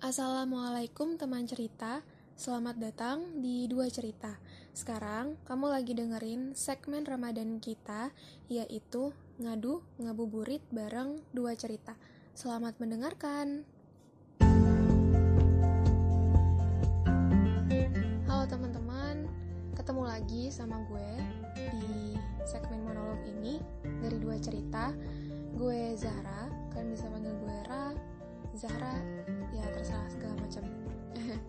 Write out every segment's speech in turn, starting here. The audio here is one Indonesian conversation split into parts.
Assalamualaikum teman cerita, selamat datang di Dua Cerita. Sekarang kamu lagi dengerin segmen Ramadan kita, yaitu Ngadu Ngabuburit bareng Dua Cerita. Selamat mendengarkan. Halo teman-teman, ketemu lagi sama gue di segmen monolog ini dari Dua Cerita. Gue Zahra, kalian bisa panggil gue Ra, Zahra, ya terserah segala macam.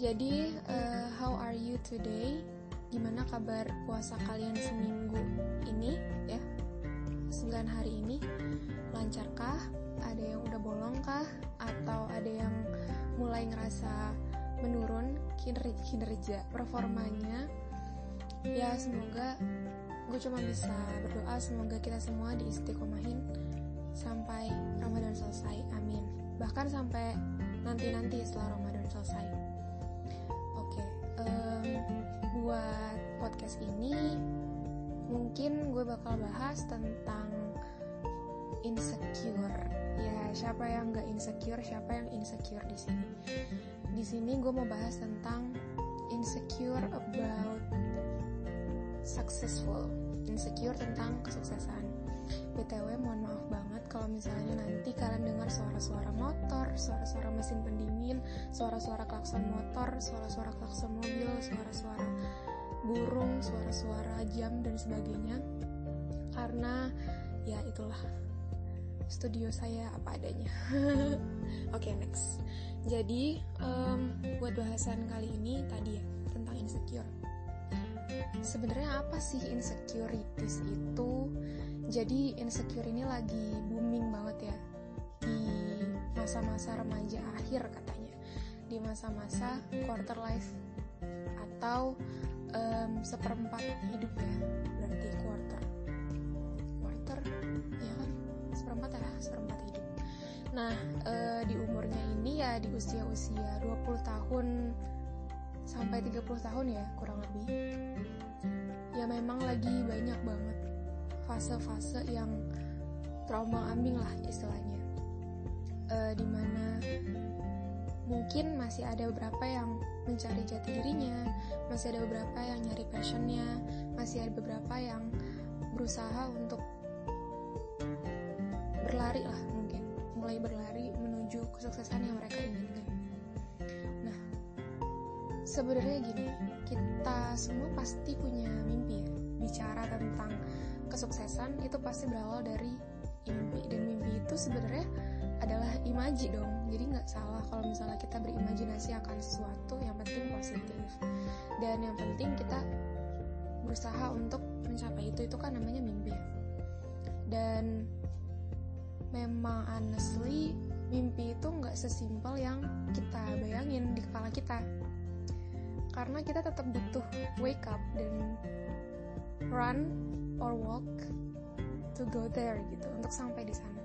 Jadi, uh, how are you today? Gimana kabar puasa kalian seminggu ini ya? 9 hari ini lancarkah? Ada yang udah bolong kah? Atau ada yang mulai ngerasa menurun kinerja performanya? Ya semoga gue cuma bisa berdoa semoga kita semua diistiqomahin sampai Ramadan selesai. Amin. Bahkan sampai nanti-nanti setelah Ramadan selesai. Oke, um, buat podcast ini mungkin gue bakal bahas tentang insecure. Ya, siapa yang gak insecure? Siapa yang insecure di sini? Di sini gue mau bahas tentang insecure about successful insecure tentang kesuksesan btw mohon maaf banget kalau misalnya nanti kalian dengar suara-suara motor suara-suara mesin pendingin suara-suara klakson motor suara-suara klakson mobil suara-suara burung suara-suara jam dan sebagainya karena ya itulah studio saya apa adanya. Oke okay, next. Jadi um, buat bahasan kali ini tadi ya tentang insecure. Sebenarnya apa sih insecurities itu? Jadi insecure ini lagi booming banget ya di masa-masa remaja akhir katanya. Di masa-masa quarter life atau um, seperempat hidup ya berarti quarter. Quarter ya kan? Seperempat ya seperempat hidup. Nah uh, di umurnya ini ya di usia-usia 20 tahun sampai 30 tahun ya kurang lebih ya memang lagi banyak banget fase-fase yang trauma ambing lah istilahnya. Uh, di mana mungkin masih ada beberapa yang mencari jati dirinya masih ada beberapa yang nyari passionnya masih ada beberapa yang berusaha untuk berlari lah mungkin. Mulai berlari menuju kesuksesan yang mereka inginkan. Nah sebenarnya gini kita semua pasti punya mimpi ya. Bicara tentang kesuksesan itu pasti berawal dari mimpi dan mimpi itu sebenarnya adalah imaji dong. Jadi nggak salah kalau misalnya kita berimajinasi akan sesuatu yang penting positif. Dan yang penting kita berusaha untuk mencapai itu itu kan namanya mimpi. Dan memang honestly mimpi itu nggak sesimpel yang kita bayangin di kepala kita. Karena kita tetap butuh wake up dan run or walk to go there gitu untuk sampai di sana.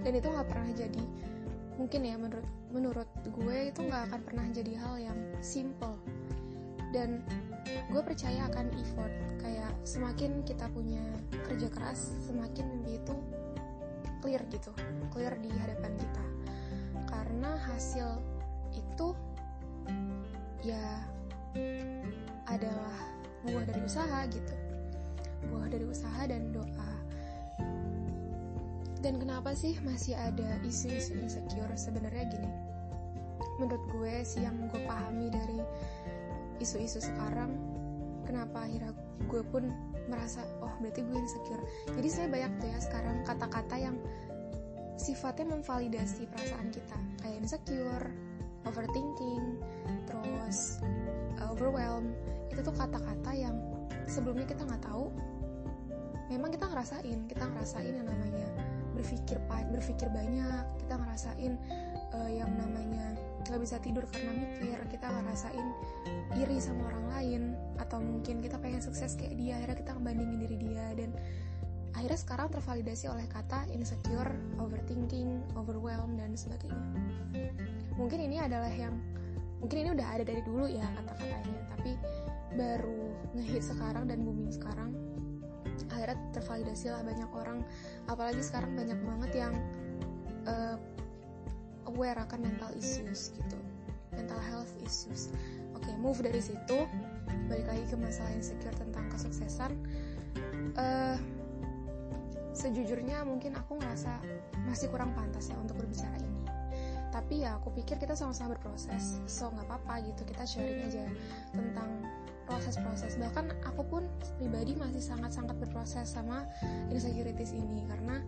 Dan itu nggak pernah jadi mungkin ya menurut menurut gue itu nggak akan pernah jadi hal yang simple. Dan gue percaya akan effort kayak semakin kita punya kerja keras semakin mimpi itu clear gitu clear di hadapan kita. Karena hasil itu ya adalah buah dari usaha gitu. Buah dari usaha dan doa dan kenapa sih masih ada isu-isu insecure? Sebenarnya gini menurut gue sih yang gue pahami dari isu-isu sekarang kenapa akhirnya gue pun merasa oh berarti gue insecure. Jadi saya banyak tuh ya sekarang kata-kata yang sifatnya memvalidasi perasaan kita. Kayak insecure overthinking terus uh, overwhelm. Itu tuh kata-kata yang sebelumnya kita nggak tahu memang kita ngerasain kita ngerasain yang namanya berpikir berpikir banyak. Kita ngerasain uh, yang namanya nggak bisa tidur karena mikir. Kita ngerasain iri sama orang lain. Atau mungkin kita pengen sukses kayak dia akhirnya kita ngebandingin diri dia. Dan akhirnya sekarang tervalidasi oleh kata insecure, overthinking, overwhelmed dan sebagainya. Mungkin ini adalah yang mungkin ini udah ada dari dulu ya kata-katanya, tapi baru ngehit sekarang dan booming sekarang. Akhirnya tervalidasi lah banyak orang, apalagi sekarang banyak banget yang uh, aware akan mental issues gitu mental health issues. Oke okay, move dari situ balik lagi ke masalah insecure tentang kesuksesan. Uh, sejujurnya mungkin aku ngerasa masih kurang pantas ya untuk berbicara ini. Tapi ya aku pikir kita sama-sama berproses so nggak apa-apa gitu kita sharing aja tentang proses-proses. Bahkan aku pun pribadi masih sangat-sangat berproses sama insecurities ini. Karena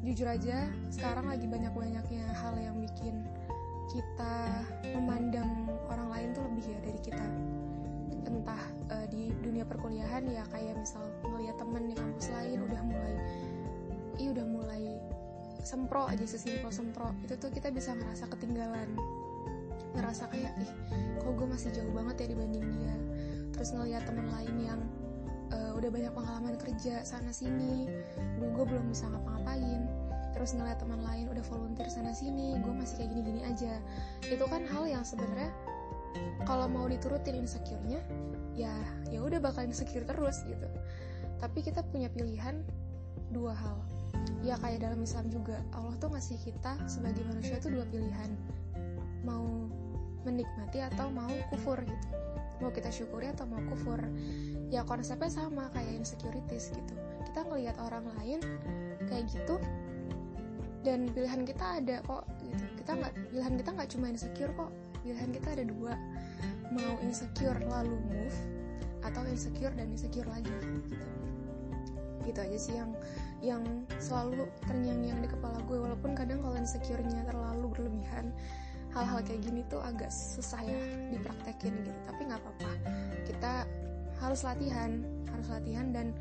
jujur aja sekarang lagi banyak-banyaknya hal yang bikin kita memandang orang lain tuh lebih ya dari kita. Entah uh, di dunia perkuliahan ya kayak misal ngeliat temen di kampus lain udah mulai iya udah mulai sempro aja sesimpel sempro. Itu tuh kita bisa ngerasa ketinggalan. Ngerasa kayak ih kok gue masih jauh banget ya dibanding dia terus ngeliat temen lain yang uh, udah banyak pengalaman kerja sana sini dulu gue belum bisa ngapa-ngapain. Terus ngeliat teman lain udah volunteer sana sini gue masih kayak gini-gini aja. Itu kan hal yang sebenarnya kalau mau diturutin insecure-nya ya ya udah bakal insecure terus gitu. Tapi kita punya pilihan dua hal. Ya kayak dalam Islam juga Allah tuh ngasih kita sebagai manusia tuh dua pilihan. Mau menikmati atau mau kufur gitu mau kita syukuri atau mau kufur. Ya konsepnya sama kayak insecurities gitu. Kita ngelihat orang lain kayak gitu dan pilihan kita ada kok gitu. Kita nggak pilihan kita nggak cuma insecure kok. Pilihan kita ada dua. Mau insecure lalu move atau insecure dan insecure lagi gitu. Gitu aja sih yang yang selalu terngiang-ngiang di kepala gue walaupun kadang kalau insecure-nya terlalu berlebihan hal-hal kayak gini tuh agak susah ya dipraktekin gitu. Tapi nggak apa-apa. Kita harus latihan harus latihan dan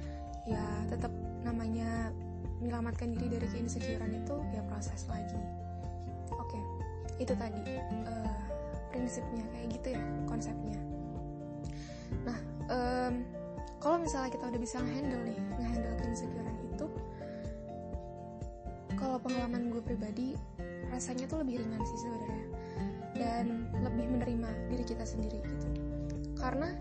ya tetap namanya menyelamatkan diri dari keinsecurean itu ya proses lagi. Oke okay, itu tadi uh, prinsipnya kayak gitu ya konsepnya. Nah um, kalau misalnya kita udah bisa ngehandle nih ngehandle keinsecurean itu kalau pengalaman gue pribadi rasanya tuh lebih ringan sih sebenarnya dan lebih menerima diri kita sendiri gitu. Karena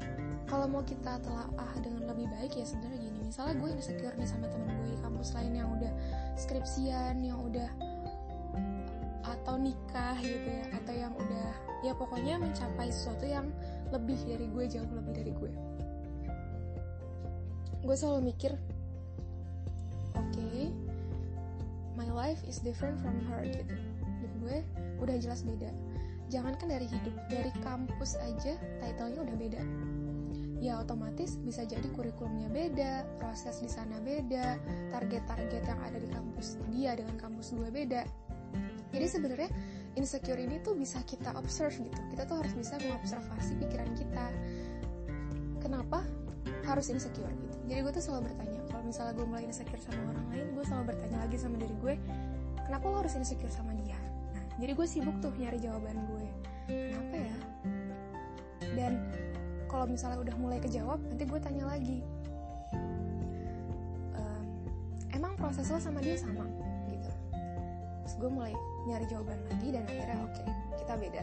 kalau mau kita telaah dengan lebih baik ya sebenarnya gini. Misalnya gue insecure nih sama temen gue di kampus lain yang udah skripsian yang udah atau nikah gitu ya atau yang udah ya pokoknya mencapai sesuatu yang lebih dari gue jauh lebih dari gue. Gue selalu mikir oke okay, my life is different from her gitu. Hidup gue udah jelas beda jangankan dari hidup dari kampus aja titlenya udah beda. Ya otomatis bisa jadi kurikulumnya beda, proses di sana beda, target-target yang ada di kampus dia dengan kampus gue beda. Jadi sebenarnya insecure ini tuh bisa kita observe gitu. Kita tuh harus bisa mengobservasi pikiran kita. Kenapa harus insecure gitu? Jadi gue tuh selalu bertanya kalau misalnya gue mulai insecure sama orang lain gue selalu bertanya lagi sama diri gue kenapa lo harus insecure sama dia jadi gue sibuk tuh nyari jawaban gue. Kenapa ya? Dan kalau misalnya udah mulai kejawab nanti gue tanya lagi. Ehm, emang proses lo sama dia sama gitu. Terus gue mulai nyari jawaban lagi dan akhirnya oke okay, kita beda.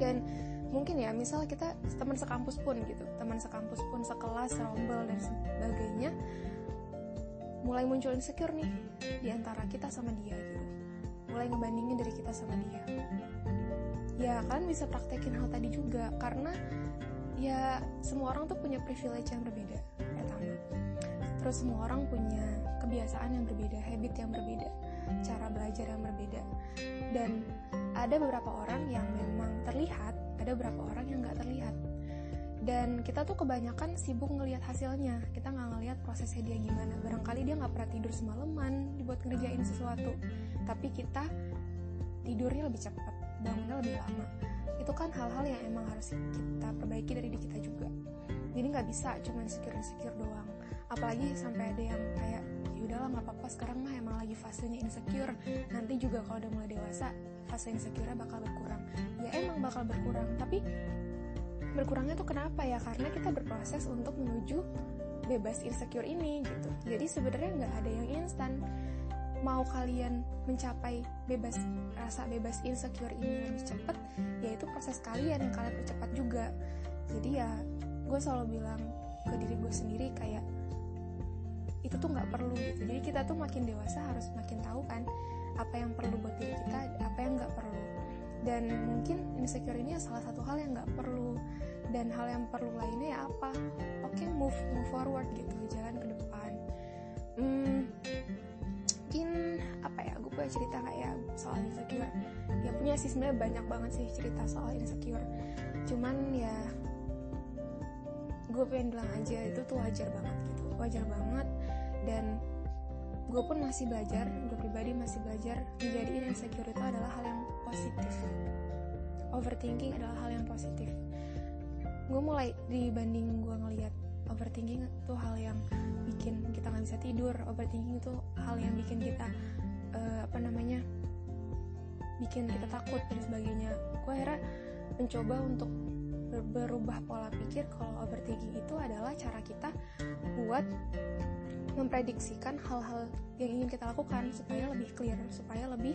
Dan mungkin ya misal kita teman sekampus pun gitu teman sekampus pun sekelas rombel dan sebagainya mulai muncul insecure nih di antara kita sama dia gitu mulai ngebandingin dari kita sama dia. Ya kalian bisa praktekin hal tadi juga karena ya semua orang tuh punya privilege yang berbeda pertama terus semua orang punya kebiasaan yang berbeda habit yang berbeda cara belajar yang berbeda. Dan ada beberapa orang yang memang terlihat ada beberapa orang yang nggak terlihat. Dan kita tuh kebanyakan sibuk ngelihat hasilnya. Kita nggak ngelihat prosesnya dia gimana. Barangkali dia nggak pernah tidur semalaman dibuat ngerjain sesuatu tapi kita tidurnya lebih cepat bangunnya lebih lama. Itu kan hal-hal yang emang harus kita perbaiki dari diri kita juga. Jadi nggak bisa cuma insecure insecure doang. Apalagi sampai ada yang kayak ya udahlah nggak apa-apa sekarang mah emang lagi fasenya insecure. Nanti juga kalau udah mulai dewasa fase insecure bakal berkurang. Ya emang bakal berkurang. Tapi berkurangnya tuh kenapa ya? Karena kita berproses untuk menuju bebas insecure ini gitu. Jadi sebenarnya nggak ada yang instan mau kalian mencapai bebas rasa bebas insecure ini lebih cepat yaitu proses kalian yang kalian percepat juga. Jadi ya gue selalu bilang ke diri gue sendiri kayak itu tuh nggak perlu gitu. Jadi kita tuh makin dewasa harus makin tahu kan apa yang perlu buat diri kita apa yang nggak dan mungkin insecure ini salah satu hal yang nggak perlu. Dan hal yang perlu lainnya ya apa? Oke okay, move move forward gitu jalan ke depan. Hmm, ya gue cerita kayak soal insecure? Ya punya sih sebenarnya banyak banget sih cerita soal insecure. Cuman ya gue pengen bilang aja itu tuh wajar banget gitu. Wajar banget. Dan gue pun masih belajar gue pribadi masih belajar menjadi insecure itu adalah hal yang positif. Overthinking adalah hal yang positif. Gue mulai dibanding gue ngeliat overthinking itu hal yang bikin kita nggak bisa tidur. Overthinking itu hal yang bikin kita uh, apa namanya bikin kita takut dan sebagainya gue akhirnya mencoba untuk berubah pola pikir kalau overthinking itu adalah cara kita buat memprediksikan hal-hal yang ingin kita lakukan supaya lebih clear, supaya lebih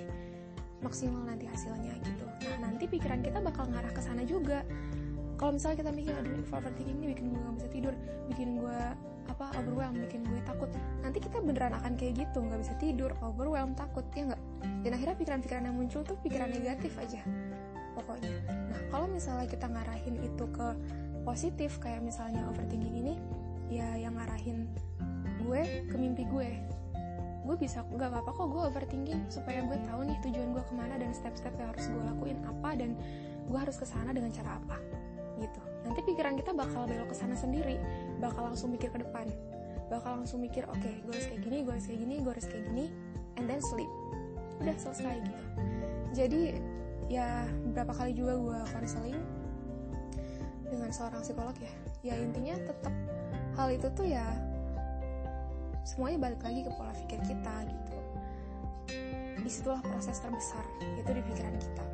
maksimal nanti hasilnya gitu. Nah nanti pikiran kita bakal ngarah ke sana juga. Kalau misalnya kita mikir aduh overthinking ini bikin gue gak bisa tidur, bikin gue apa overwhelmed, bikin gue takut. Nanti kita beneran akan kayak gitu, nggak bisa tidur, overwhelmed, takut ya nggak. Dan akhirnya pikiran-pikiran yang muncul tuh pikiran negatif aja pokoknya. Nah kalau misalnya kita ngarahin itu ke positif kayak misalnya overthinking ini, ya yang ngarahin gue ke mimpi gue gue bisa nggak apa-apa kok gue overthinking supaya gue tahu nih tujuan gue ke mana dan step-step yang harus gue lakuin apa dan gue harus ke sana dengan cara apa gitu nanti pikiran kita bakal belok ke sana sendiri bakal langsung mikir ke depan. Bakal langsung mikir oke okay, gue harus kayak gini gue harus kayak gini gue harus kayak gini and then sleep. Udah selesai gitu. Jadi ya berapa kali juga gue konseling dengan seorang psikolog ya ya intinya tetap hal itu tuh ya semuanya balik lagi ke pola pikir kita gitu. Di situlah proses terbesar yaitu di pikiran kita.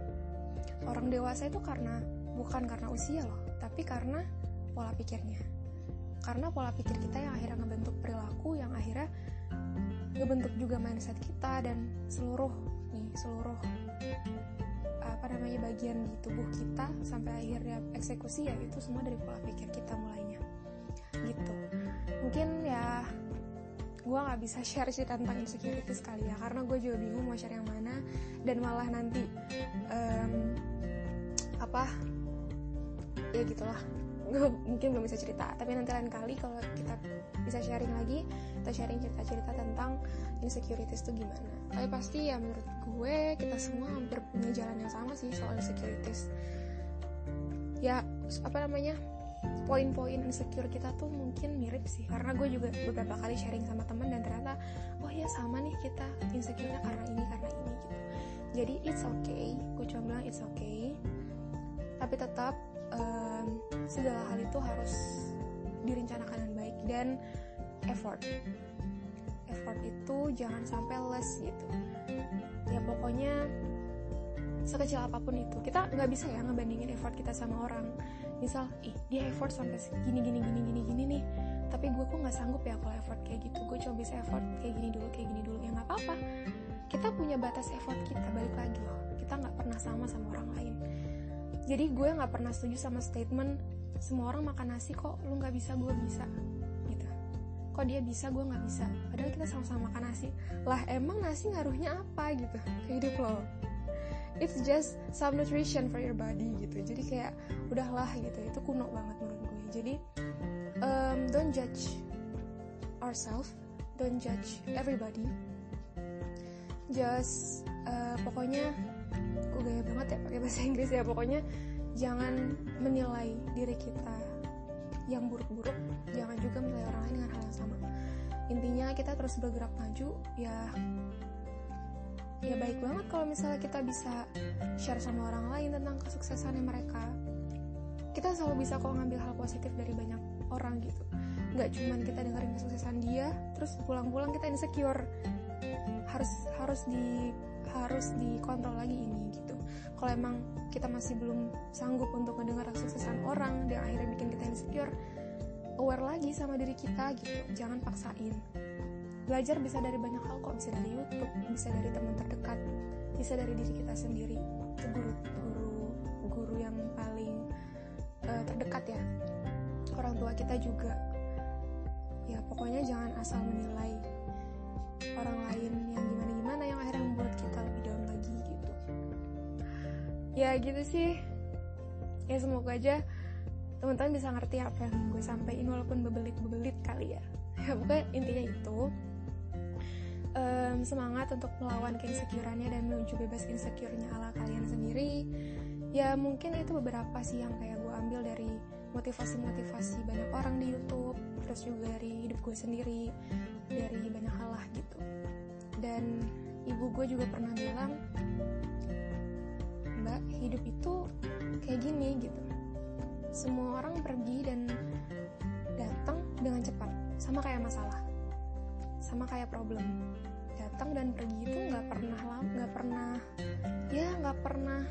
Orang dewasa itu karena bukan karena usia loh tapi karena pola pikirnya karena pola pikir kita yang akhirnya ngebentuk perilaku yang akhirnya ngebentuk juga mindset kita dan seluruh nih seluruh apa namanya bagian di tubuh kita sampai akhirnya eksekusi ya itu semua dari pola pikir kita mulainya. Gitu. Mungkin ya gue nggak bisa share sih tentang insecurity sekali ya karena gue juga bingung mau share yang mana dan malah nanti um, apa ya gitulah gue mungkin belum bisa cerita. Tapi nanti lain kali kalau kita bisa sharing lagi kita sharing cerita-cerita tentang insecurities itu gimana. Tapi pasti ya menurut gue kita semua hampir punya jalan yang sama sih soal insecurities. Ya apa namanya poin-poin insecure kita tuh mungkin mirip sih. Karena gue juga beberapa kali sharing sama temen dan ternyata oh ya sama nih kita insecure karena ini karena ini gitu. Jadi it's okay. Gue cuma bilang it's okay. Tapi tetap um, segala hal itu harus direncanakan dengan baik dan effort. Effort itu jangan sampai less gitu. Ya pokoknya sekecil apa pun itu. Kita nggak bisa ya ngebandingin effort kita sama orang. Misal ih dia effort sampai gini gini gini gini gini nih. Tapi gue kok nggak sanggup ya kalau effort kayak gitu. Gue coba bisa effort kayak gini dulu kayak gini dulu. Ya nggak apa-apa. Kita punya batas effort kita balik lagi loh. Kita nggak pernah sama sama orang lain jadi gue nggak pernah setuju sama statement semua orang makan nasi kok lu nggak bisa gue bisa gitu. Kok dia bisa gue nggak bisa? Padahal kita sama-sama makan nasi. Lah emang nasi ngaruhnya apa gitu? Ke hidup lo. It's just some nutrition for your body gitu. Jadi kayak udahlah gitu. Itu kuno banget menurut gue. Jadi um, don't judge ourselves. Don't judge everybody. Just uh, pokoknya gue gaya banget ya pakai bahasa Inggris ya? Pokoknya jangan menilai diri kita yang buruk-buruk jangan juga menilai orang lain dengan hal yang sama. Intinya kita terus bergerak maju ya ya baik banget kalau misalnya kita bisa share sama orang lain tentang kesuksesannya mereka. Kita selalu bisa kok ngambil hal positif dari banyak orang gitu. Nggak cuman kita dengerin kesuksesan dia terus pulang-pulang kita insecure. Harus harus di harus dikontrol lagi ini gitu. Kalau emang kita masih belum sanggup untuk mendengar kesuksesan orang dan akhirnya bikin kita insecure aware lagi sama diri kita gitu. Jangan paksain. Belajar bisa dari banyak hal kok. Bisa dari YouTube bisa dari teman terdekat bisa dari diri kita sendiri. Itu guru guru guru yang paling uh, terdekat ya. Orang tua kita juga. Ya pokoknya jangan asal menilai orang lain yang gimana yang akhirnya membuat kita lebih down lagi gitu. Ya gitu sih. Ya semoga aja teman-teman bisa ngerti apa yang gue sampaikan walaupun bebelit-bebelit kali ya. Ya pokoknya intinya itu um, semangat untuk melawan keinsecureannya dan menuju bebas insecure-nya ala kalian sendiri. Ya mungkin itu beberapa sih yang kayak gue ambil dari motivasi-motivasi banyak orang di YouTube terus juga dari hidup gue sendiri dari banyak hal lah gitu. Dan ibu gue juga pernah bilang mbak hidup itu kayak gini gitu. Semua orang pergi dan datang dengan cepat sama kayak masalah sama kayak problem. Datang dan pergi itu nggak pernah lama nggak pernah ya nggak pernah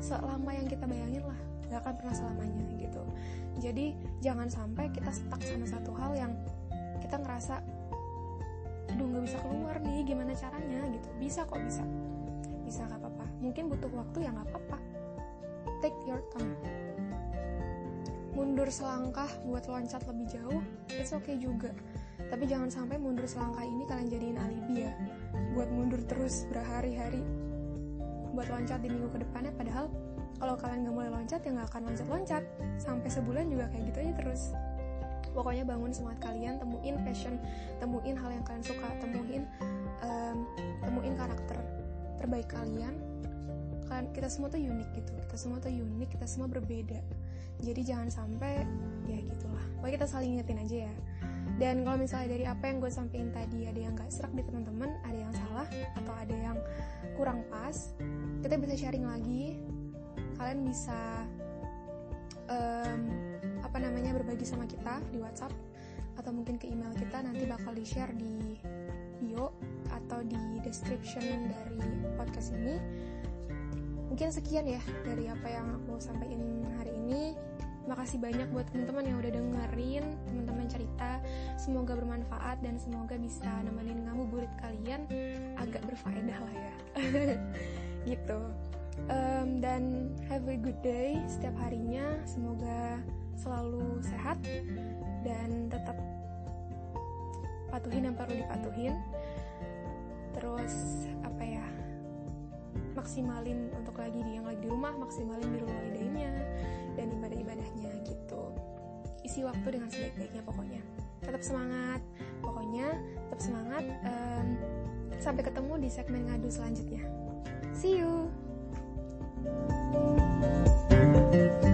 selama yang kita bayangin lah nggak akan pernah selamanya gitu. Jadi jangan sampai kita stuck sama satu hal yang kita ngerasa aduh nggak bisa keluar nih gimana caranya gitu. Bisa kok bisa. Bisa nggak apa-apa. Mungkin butuh waktu ya nggak apa-apa. Take your time. Mundur selangkah buat loncat lebih jauh it's okay juga. Tapi jangan sampai mundur selangkah ini kalian jadiin alibi ya. Buat mundur terus berhari-hari. Buat loncat di minggu ke depannya padahal kalau kalian gak mulai loncat ya nggak akan loncat-loncat. Sampai sebulan juga kayak gitu aja terus pokoknya bangun semangat kalian temuin passion temuin hal yang kalian suka temuin um, temuin karakter terbaik kalian. Kalian kita semua tuh unik gitu kita semua tuh unik kita semua berbeda. Jadi jangan sampai ya gitulah. Pokoknya kita saling ingetin aja ya. Dan kalau misalnya dari apa yang gue sampaikan tadi ada yang gak serak di teman-teman ada yang salah atau ada yang kurang pas kita bisa sharing lagi. Kalian bisa um, apa namanya berbagi sama kita di WhatsApp atau mungkin ke email kita nanti bakal di share di bio atau di description dari podcast ini mungkin sekian ya dari apa yang aku sampaikan hari ini Makasih banyak buat teman-teman yang udah dengerin teman-teman cerita. Semoga bermanfaat dan semoga bisa nemenin ngabuburit kalian agak berfaedah lah ya. gitu. Um, dan have good day setiap harinya. Semoga selalu sehat dan tetap patuhin yang perlu dipatuhin. Terus apa ya? maksimalin untuk lagi di yang lagi di rumah maksimalin biru walidaynya dan ibadah-ibadahnya gitu isi waktu dengan sebaik-baiknya pokoknya tetap semangat pokoknya tetap semangat um, sampai ketemu di segmen ngadu selanjutnya see Thank you.